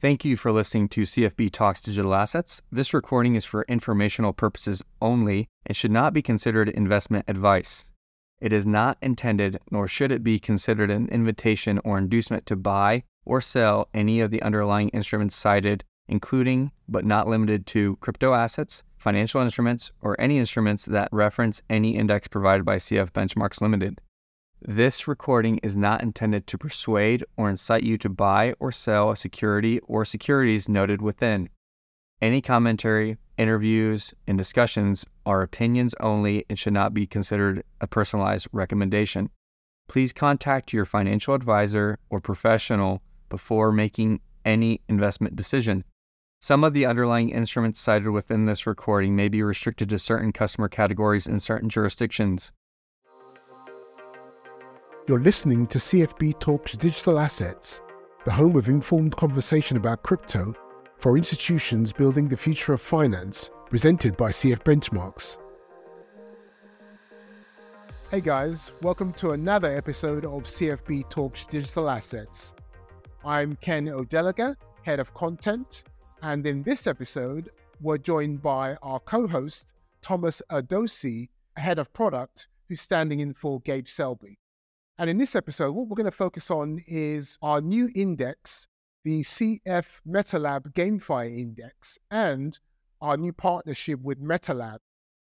Thank you for listening to CFB Talks Digital Assets. This recording is for informational purposes only and should not be considered investment advice. It is not intended, nor should it be considered an invitation or inducement to buy or sell any of the underlying instruments cited, including but not limited to crypto assets, financial instruments, or any instruments that reference any index provided by CF Benchmarks Limited. This recording is not intended to persuade or incite you to buy or sell a security or securities noted within. Any commentary, interviews, and discussions are opinions only and should not be considered a personalized recommendation. Please contact your financial advisor or professional before making any investment decision. Some of the underlying instruments cited within this recording may be restricted to certain customer categories in certain jurisdictions. You're listening to CFB Talks Digital Assets, the home of informed conversation about crypto for institutions building the future of finance, presented by CF Benchmarks. Hey guys, welcome to another episode of CFB Talks Digital Assets. I'm Ken Odeluga, Head of Content, and in this episode, we're joined by our co host, Thomas Erdösi, Head of Product, who's standing in for Gabe Selby. And in this episode, what we're going to focus on is our new index, the CF MetaLab GameFi Index, and our new partnership with MetaLab.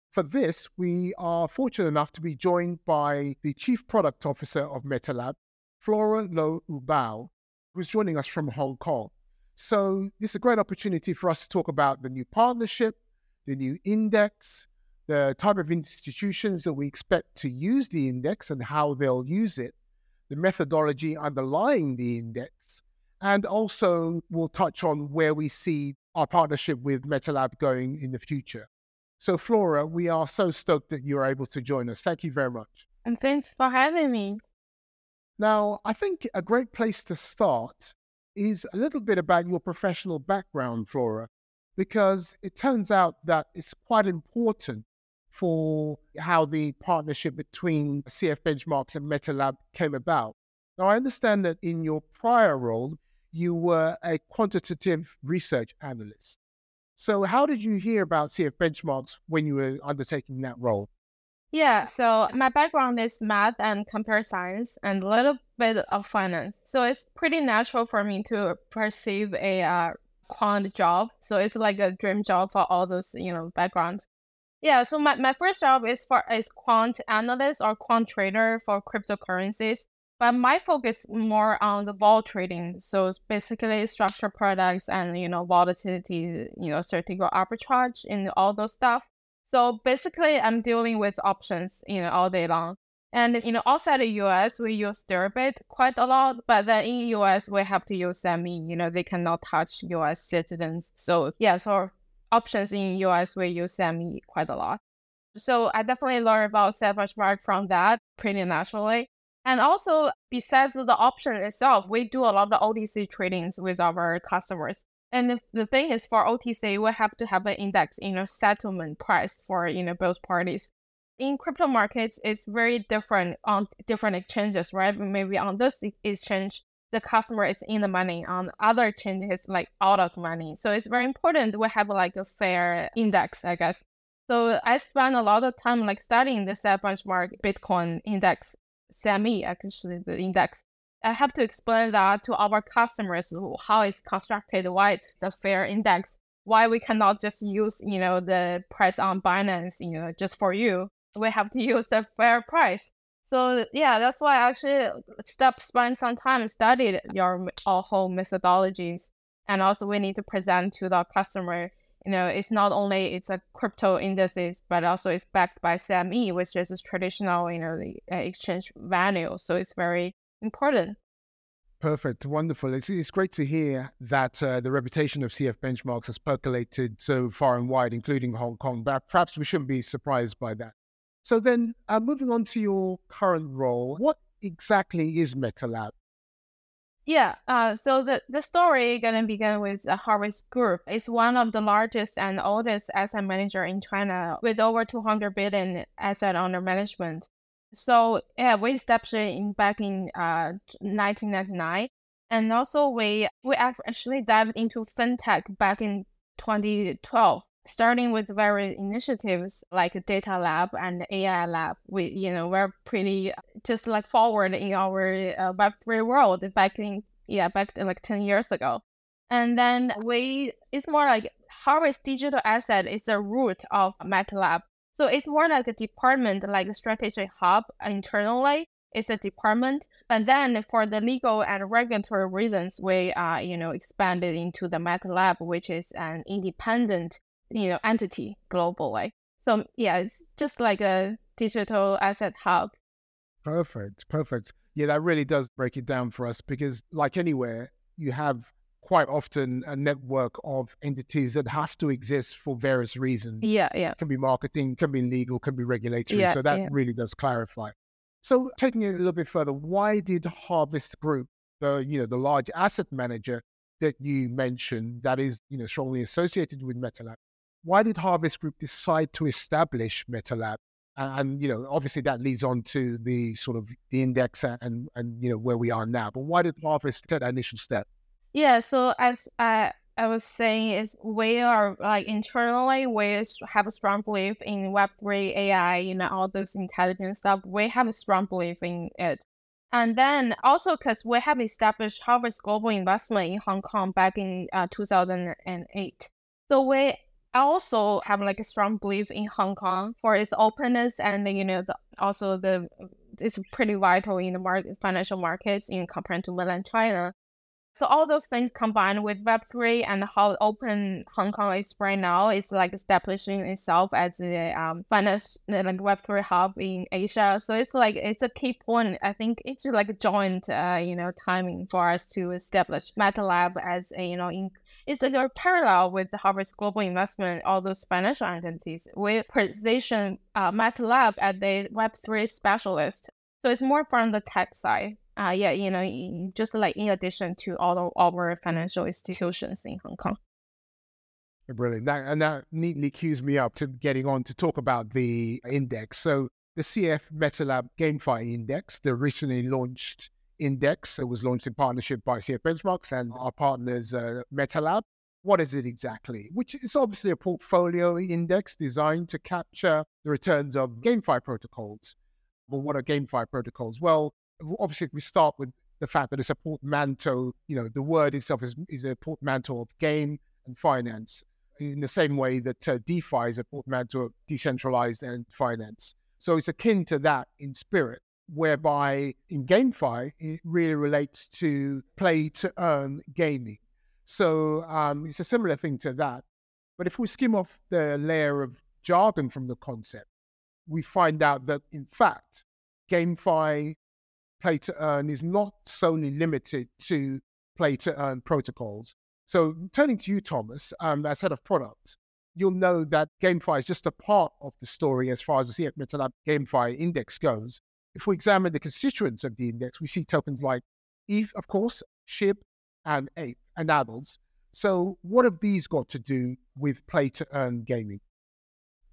For this, we are fortunate enough to be joined by the Chief Product Officer of MetaLab, Flora Lou Yubao, who's joining us from Hong Kong. So, this is a great opportunity for us to talk about the new partnership, the new index, the type of institutions that we expect to use the index and how they'll use it, the methodology underlying the index, and also we'll touch on where we see our partnership with MetaLab going in the future. So, Flora, we are so stoked that you're able to join us. Thank you very much. And thanks for having me. Now, I think a great place to start is a little bit about your professional background, Flora, because it turns out that it's quite important for how the partnership between CF Benchmarks and MetaLab came about. Now, I understand that in your prior role, you were a quantitative research analyst. So, how did you hear about CF Benchmarks when you were undertaking that role? Yeah, so my background is math and computer science and a little bit of finance. So, it's pretty natural for me to perceive a uh, quant job. So, it's like a dream job for all those, you know, backgrounds. Yeah, so my, my first job is for is quant analyst or quant trader for cryptocurrencies. But my focus more on the vol trading. So it's basically structured products and you know volatility, you know, statistical arbitrage and all those stuff. So basically I'm dealing with options, you know, all day long. And you know, outside the US, we use Deribit quite a lot, but then in US, we have to use CME. You know, they cannot touch US citizens. So yeah, so options in US, we use CME quite a lot. So I definitely learned about CF Benchmark from that pretty naturally. And also, besides the option itself, we do a lot of OTC tradings with our customers. And the, the thing is, for OTC, we have to have an index, you know, settlement price for you know both parties. In crypto markets, it's very different on different exchanges, right? Maybe on this exchange, the customer is in the money on other changes like out of money. So it's very important we have like a fair index i guess. So i spend a lot of time like studying the CF Benchmark bitcoin index cme actually the index. I have to explain that to our customers how it's constructed why it's the fair index why we cannot just use you know the price on binance you know just for you. We have to use the fair price so yeah, that's why I actually step spend some time studied your whole methodologies, and also we need to present to the customer. You know, it's not only it's a crypto indices, but also it's backed by CME, which is a traditional, you know, the uh, exchange value. So it's very important. Perfect, wonderful. It's, it's great to hear that uh, the reputation of CF benchmarks has percolated so far and wide, including Hong Kong. But perhaps we shouldn't be surprised by that. So then, uh, moving on to your current role, what exactly is MetaLab? Yeah, uh, so the, the story gonna begin with the Harvest Group. It's one of the largest and oldest asset manager in China with over 200 billion asset under management. So yeah, we established in back in uh, 1999. And also we we actually dived into fintech back in 2012 starting with various initiatives like data lab and AI lab, we you know we're pretty just like forward in our uh, Web three world back in yeah back in like ten years ago, and then we it's more like Harvest Digital Asset is the root of MetaLab. So it's more like a department, like a strategic hub internally. It's a department, but then for the legal and regulatory reasons, we uh, you know expanded into the MetaLab, which is an independent you know entity globally. So yeah, it's just like a digital asset hub. Perfect, perfect. Yeah, that really does break it down for us because, like anywhere, you have quite often a network of entities that have to exist for various reasons. Yeah, yeah. Can be marketing, can be legal, can be regulatory. Yeah, so that yeah. really does clarify. So taking it a little bit further, why did Harvest Group, the you know the large asset manager that you mentioned, that is you know strongly associated with MetaLab, why did Harvest Group decide to establish MetaLab? And, and you know, obviously that leads on to the sort of the index and and you know where we are now. But why did Harvest take that initial step? Yeah, so as I I was saying, is we are like internally we have a strong belief in Web three AI, you know, all this intelligent stuff. We have a strong belief in it. And then also because we have established Harvest Global Investment in Hong Kong back in uh, 2008. So we I also have like a strong belief in Hong Kong for its openness and you know the, also the it's pretty vital in the market financial markets in compared to mainland China. So all those things combined with Web3 and how open Hong Kong is right now is like establishing itself as a um, finance like Web3 hub in Asia. So it's like it's a key point. I think it's like a joint uh, you know timing for us to establish MetaLab as a you know in it's like a parallel with Harvest Global Investment, all those financial entities. We position uh, MetaLab as the Web3 specialist. So it's more from the tech side uh, yeah, you know, just like in addition to all of our financial institutions in Hong Kong. Brilliant. That, and that neatly cues me up to getting on to talk about the index. So the CF MetaLab GameFi Index, the recently launched index, that was launched in partnership by CF Benchmarks and our partners uh, MetaLab. What is it exactly? Which is obviously a portfolio index designed to capture the returns of GameFi protocols. But what are GameFi protocols? Well, obviously we start with the fact that it's a portmanteau, you know, the word itself is, is a portmanteau of game and finance in the same way that uh, DeFi is a portmanteau of decentralized and finance. So it's akin to that in spirit, whereby in GameFi, it really relates to play to earn gaming. So um, it's a similar thing to that. But if we skim off the layer of jargon from the concept, we find out that in fact, GameFi play to earn is not solely limited to play to earn protocols. So, turning to you, Thomas, um, as head of product, you'll know that GameFi is just a part of the story as far as the CF MetaLab GameFi index goes. If we examine the constituents of the index, we see tokens like ETH, of course, SHIB, and APE, and others. So, what have these got to do with play to earn gaming?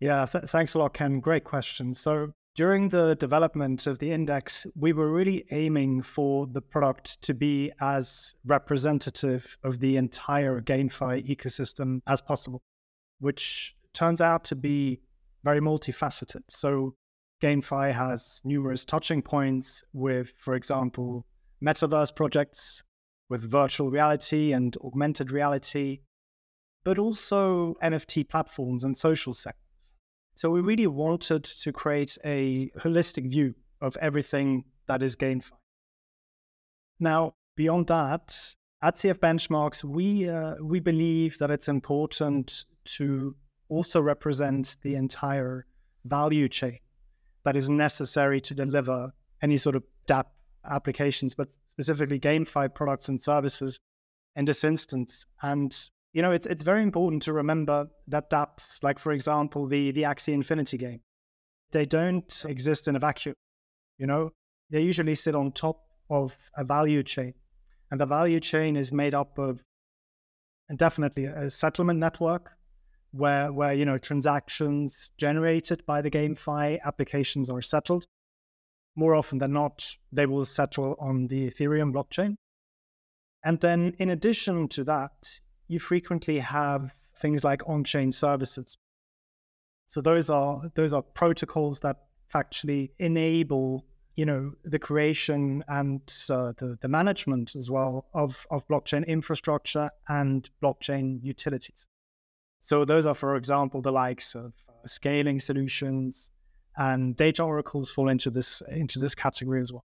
Yeah, th- thanks a lot, Ken. Great question. So, during the development of the index, we were really aiming for the product to be as representative of the entire GameFi ecosystem as possible, which turns out to be very multifaceted. So, GameFi has numerous touching points with, for example, metaverse projects, with virtual reality and augmented reality, but also NFT platforms and social sectors. So we really wanted to create a holistic view of everything that is GameFi. Now, beyond that, at CF Benchmarks, we uh, we believe that it's important to also represent the entire value chain that is necessary to deliver any sort of DApp applications, but specifically GameFi products and services in this instance. And you know, it's it's very important to remember that dApps, like for example, the the Axie Infinity game, they don't exist in a vacuum. You know, they usually sit on top of a value chain, and the value chain is made up of definitely a settlement network where where you know transactions generated by the GameFi applications are settled. More often than not, they will settle on the Ethereum blockchain. And then in addition to that, you frequently have things like on-chain services. So those are those are protocols that actually enable you know the creation and uh, the, the management as well of, of blockchain infrastructure and blockchain utilities so those are for example the likes of uh, scaling solutions and data oracles fall into this into this category as well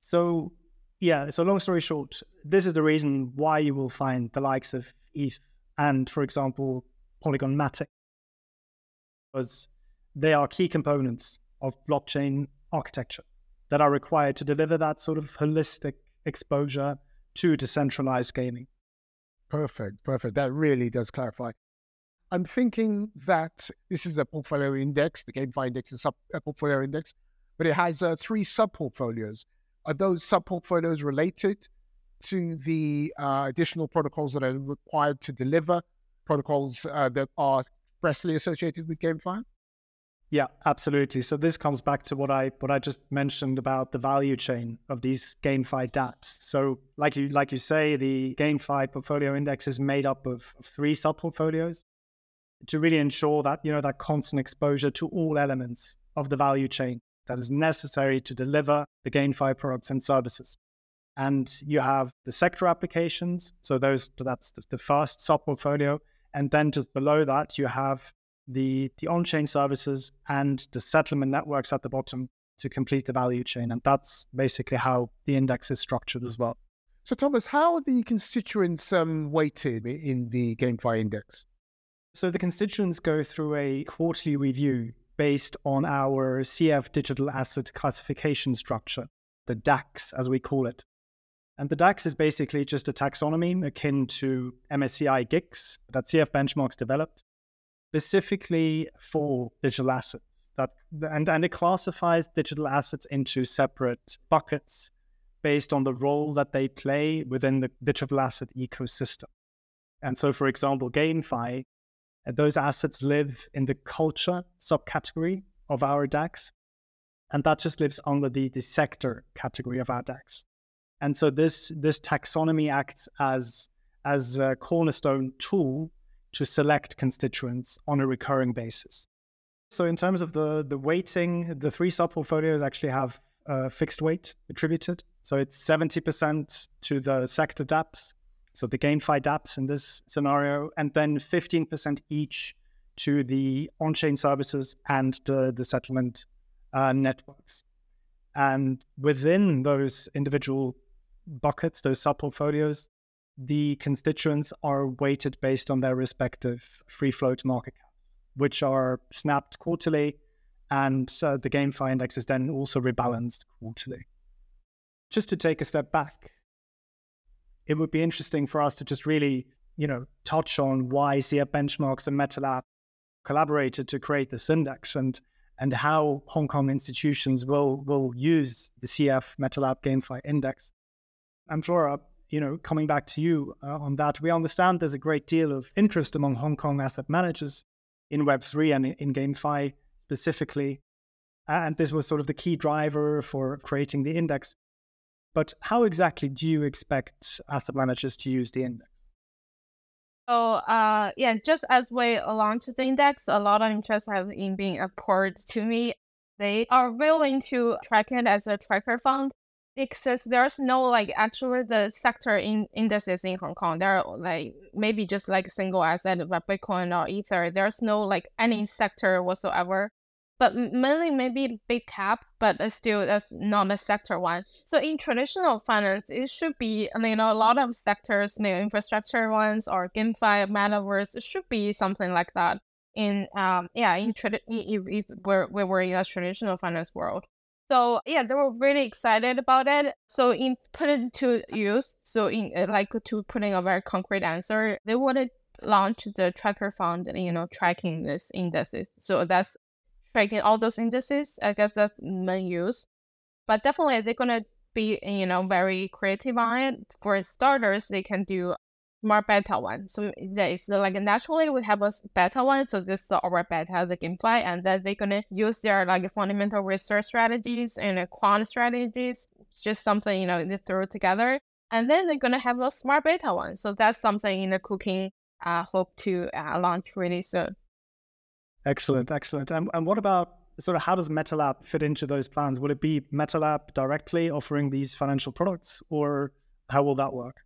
so yeah so long story short this is the reason why you will find the likes of eth and for example polygon matic because they are key components of blockchain architecture that are required to deliver that sort of holistic exposure to decentralized gaming. Perfect, perfect. That really does clarify. I'm thinking that this is a portfolio index, the GameFi index is a portfolio index, but it has uh, three sub portfolios. Are those sub portfolios related to the uh, additional protocols that are required to deliver protocols uh, that are expressly associated with GameFi? Yeah, absolutely. So this comes back to what I what I just mentioned about the value chain of these GameFi DApps. So like you like you say, the GameFi portfolio index is made up of, of three sub portfolios to really ensure that you know that constant exposure to all elements of the value chain that is necessary to deliver the GameFi products and services. And you have the sector applications. So those that's the, the first sub portfolio. And then just below that, you have the, the on chain services and the settlement networks at the bottom to complete the value chain. And that's basically how the index is structured as well. So, Thomas, how are the constituents um, weighted in the GameFi index? So, the constituents go through a quarterly review based on our CF digital asset classification structure, the DACS, as we call it. And the DACS is basically just a taxonomy akin to MSCI GICS that CF Benchmarks developed specifically for digital assets. That and, and it classifies digital assets into separate buckets based on the role that they play within the digital asset ecosystem. And so, for example, GameFi, uh, those assets live in the culture subcategory of our DACS, and that just lives under the, the sector category of our DACS. And so this this taxonomy acts as as a cornerstone tool to select constituents on a recurring basis. So, in terms of the, the weighting, the three sub portfolios actually have a fixed weight attributed. So, it's 70% to the sector dApps, so the GameFi dApps in this scenario, and then 15% each to the on chain services and the, the settlement uh, networks. And within those individual buckets, those sub portfolios, the constituents are weighted based on their respective free float market caps, which are snapped quarterly, and uh, the GameFi index is then also rebalanced quarterly. Just to take a step back, it would be interesting for us to just really, you know, touch on why CF Benchmarks and MetaLab collaborated to create this index and and how Hong Kong institutions will will use the CF MetaLab GameFi index. And Flora, you know, coming back to you uh, on that, we understand there's a great deal of interest among Hong Kong asset managers in Web3 and in GameFi specifically. And this was sort of the key driver for creating the index. But how exactly do you expect asset managers to use the index? So, uh, yeah, just as we launch the index, a lot of interest have in being a port to me. They are willing to track it as a tracker fund because there's no like actually the sector in indices in Hong Kong. There are like maybe just like single asset like Bitcoin or Ether. There's no like any sector whatsoever. But mainly maybe big cap, but still that's not a sector one. So in traditional finance, it should be you know a lot of sectors, you know, infrastructure ones or GameFi, metaverse, should be something like that. In um yeah in if, if we're we were in a traditional finance world. So yeah, they were really excited about it. So in put to use, so in uh, like to putting a very concrete answer, they wanted launch the tracker fund, you know, tracking this indices. So that's tracking all those indices. I guess that's main use. But definitely they're gonna be you know very creative on it. For starters, they can do smart beta one. So it's like naturally we have a beta one. So this is our beta, the GameFi, and then they're gonna use their like fundamental research strategies and quant strategies, just something you know they throw together And then they're gonna have those smart beta ones. So that's something in the cooking. Uh, hope to uh, launch really soon. Excellent, excellent. And, and what about sort of how does MetaLab fit into those plans? Will it be MetaLab directly offering these financial products, or how will that work?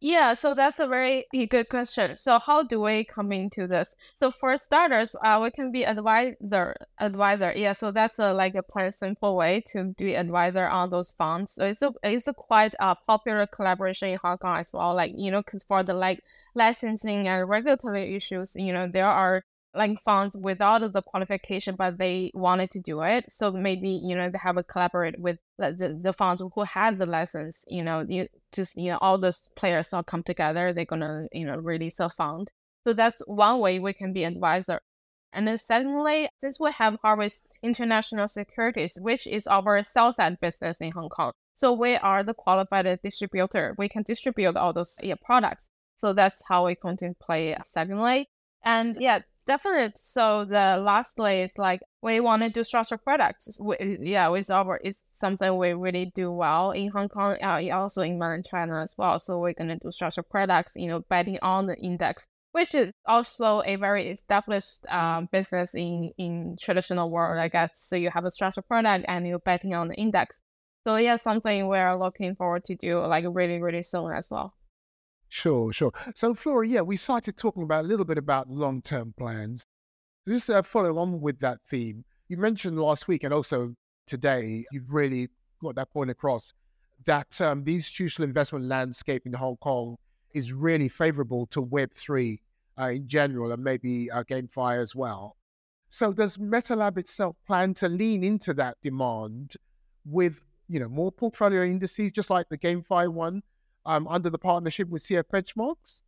Yeah, so that's a very good question. So how do we come into this? So for starters, uh, we can be advisor. Advisor, yeah. So that's a, like a plain simple way to be advisor on those funds. So it's a it's a quite a popular collaboration in Hong Kong as well. Like you know, because for the like licensing and regulatory issues, you know, there are like funds without the qualification, but they wanted to do it. So maybe you know they have a collaborate with the, the, funds who had the license. You know, you just you know all those players all come together. They're gonna you know release a fund. So that's one way we can be advisor. And then secondly, since we have Harvest International Securities, which is our sell side business in Hong Kong, so we are the qualified distributor. We can distribute all those yeah, products. So that's how we contemplate secondly. And yeah, definitely. So the lastly is like we want to do structured products. We, yeah, with our it's something we really do well in Hong Kong, uh, also in mainland China as well. So we're gonna do structured products, you know, betting on the index, which is also a very established um, business in in traditional world, I guess. So you have a structured product and you're betting on the index. So yeah, something we're looking forward to do like really really soon as well. Sure, sure. So, Flora, yeah, we started talking about a little bit about long term plans. Just uh, follow on with that theme. You mentioned last week and also today, you've really got that point across that um, the institutional investment landscape in Hong Kong is really favorable to Web3 uh, in general and maybe uh, GameFi as well. So, does MetaLab itself plan to lean into that demand with you know more portfolio indices, just like the GameFi one? Um, under the partnership with CF Benchmarks?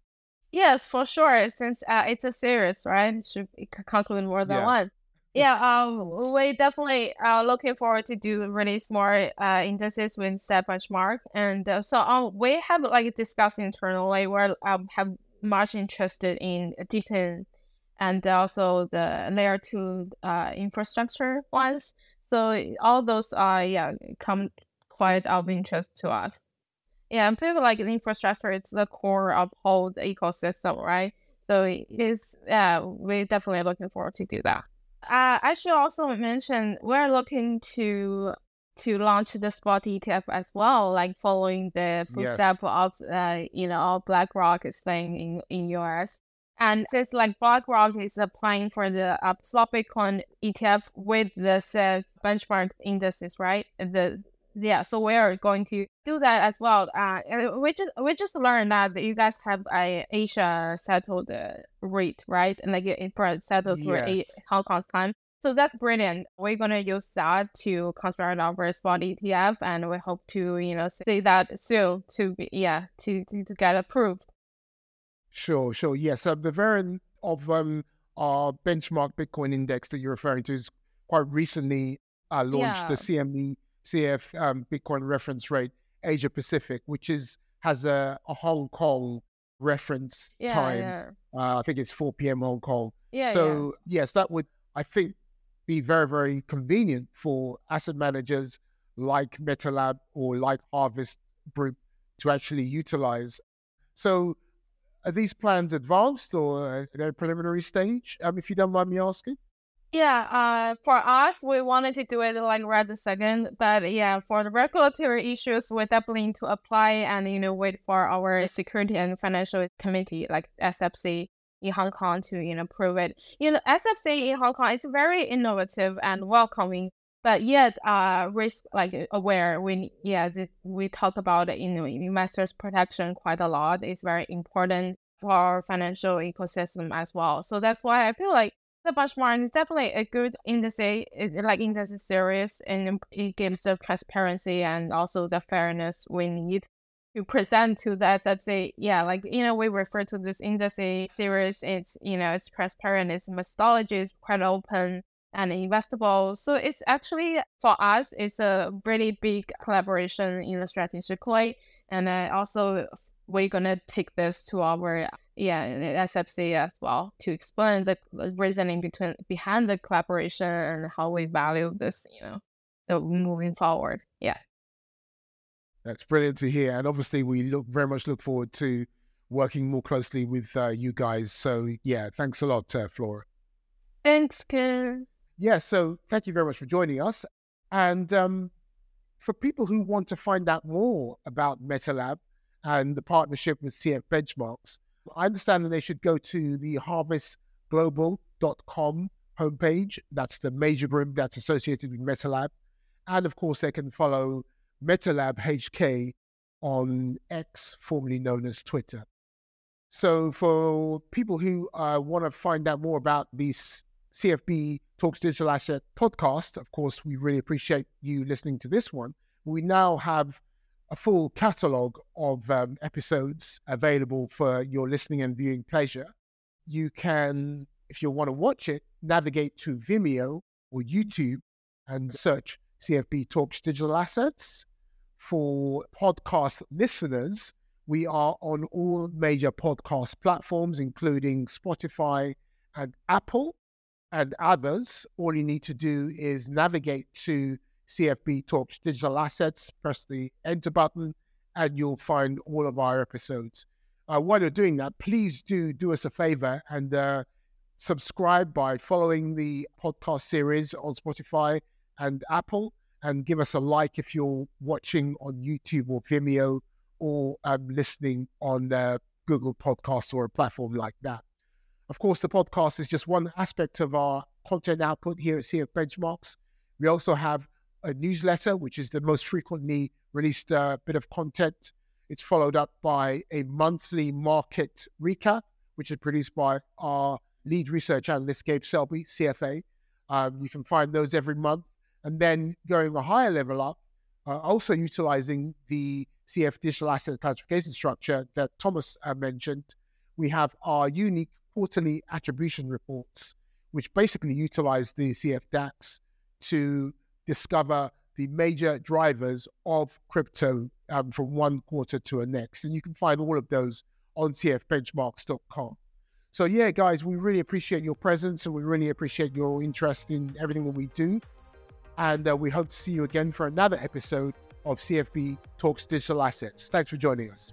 Yes, for sure. Since uh, it's a series, right? It should conclude more than yeah. one. Yeah, um, we definitely are looking forward to do release more uh, indices with CF Benchmark, and uh, so um, we have like discussed internally. We're um, have much interested in different and also the layer two uh, infrastructure ones. So all those are yeah come quite of interest to us. Yeah, I feel like infrastructure is the core of whole the ecosystem, right? So it's yeah, we're definitely looking forward to do that. Uh, I should also mention we're looking to to launch the spot ETF as well, like following the footstep yes. of uh, you know BlackRock is thing in in US. And since like BlackRock is applying for the uh, Bitcoin ETF with the uh, benchmark indices, right? The yeah, so we are going to do that as well. Uh, we just we just learned that you guys have a Asia settled uh, rate, right? And like it for settled yes. Hong Kong's time. So that's brilliant. We're gonna use that to construct our spot ETF, and we hope to you know see that soon to be yeah to to, to get approved. Sure, sure. Yes, uh, the variant of um our benchmark Bitcoin index that you're referring to is quite recently uh, launched. Yeah. The CME CF um, Bitcoin reference rate Asia Pacific, which is has a, a Hong Kong reference yeah, time. Yeah. Uh, I think it's 4 p.m. Hong Kong. Yeah, so yes, that would I think be very very convenient for asset managers like MetaLab or like Harvest Group to actually utilize. So are these plans advanced or at a preliminary stage? Um, if you don't mind me asking. Yeah, uh, for us, we wanted to do it like right the second, but yeah, for the regulatory issues, we definitely need to apply and you know wait for our security and financial committee like SFC in Hong Kong to you know prove it. You know, SFC in Hong Kong is very innovative and welcoming, but yet uh risk like aware. We yeah we talk about you know investors protection quite a lot. It's very important for our financial ecosystem as well. So that's why I feel like the benchmark is definitely a good industry, it, like industry series, and it gives the transparency and also the fairness we need to present to the SFC. Yeah, like you know, we refer to this industry series. It's you know, it's transparent. Its methodology is quite open and investable. So it's actually for us, it's a really big collaboration in a strategic way, and uh, also we're gonna take this to our yeah and SFC as well to explain the reasoning between behind the collaboration and how we value this, you know, the moving forward. Yeah. That's brilliant to hear. And obviously, we look very much look forward to working more closely with uh, you guys. So, yeah, thanks a lot, uh, Flora. Thanks, Ken. Yeah, so thank you very much for joining us. And um, for people who want to find out more about MetaLab and the partnership with CF Benchmarks, I understand that they should go to the harvestglobal.com homepage. That's the major group that's associated with MetaLab. And of course, they can follow MetaLab HK on X, formerly known as Twitter. So, for people who uh, want to find out more about these CFB Talks Digital Asset podcast. Of course, we really appreciate you listening to this one. We now have a full catalog of um, episodes available for your listening and viewing pleasure. You can, if you want to watch it, navigate to Vimeo or YouTube and search CFB Talks Digital Assets. For podcast listeners, we are on all major podcast platforms, including Spotify and Apple and others, all you need to do is navigate to CFB Talks Digital Assets, press the enter button, and you'll find all of our episodes. Uh, while you're doing that, please do do us a favor and uh, subscribe by following the podcast series on Spotify and Apple, and give us a like if you're watching on YouTube or Vimeo or um, listening on uh, Google Podcasts or a platform like that. Of course, the podcast is just one aspect of our content output here at CF Benchmarks. We also have a newsletter, which is the most frequently released uh, bit of content. It's followed up by a monthly market recap, which is produced by our lead research analyst, Gabe Selby, CFA. Um, you can find those every month. And then going a higher level up, uh, also utilizing the CF digital asset classification structure that Thomas uh, mentioned, we have our unique quarterly attribution reports, which basically utilize the CF DACS to discover the major drivers of crypto um, from one quarter to the next. And you can find all of those on cfbenchmarks.com. So, yeah, guys, we really appreciate your presence and we really appreciate your interest in everything that we do. And uh, we hope to see you again for another episode of CFB Talks Digital Assets. Thanks for joining us.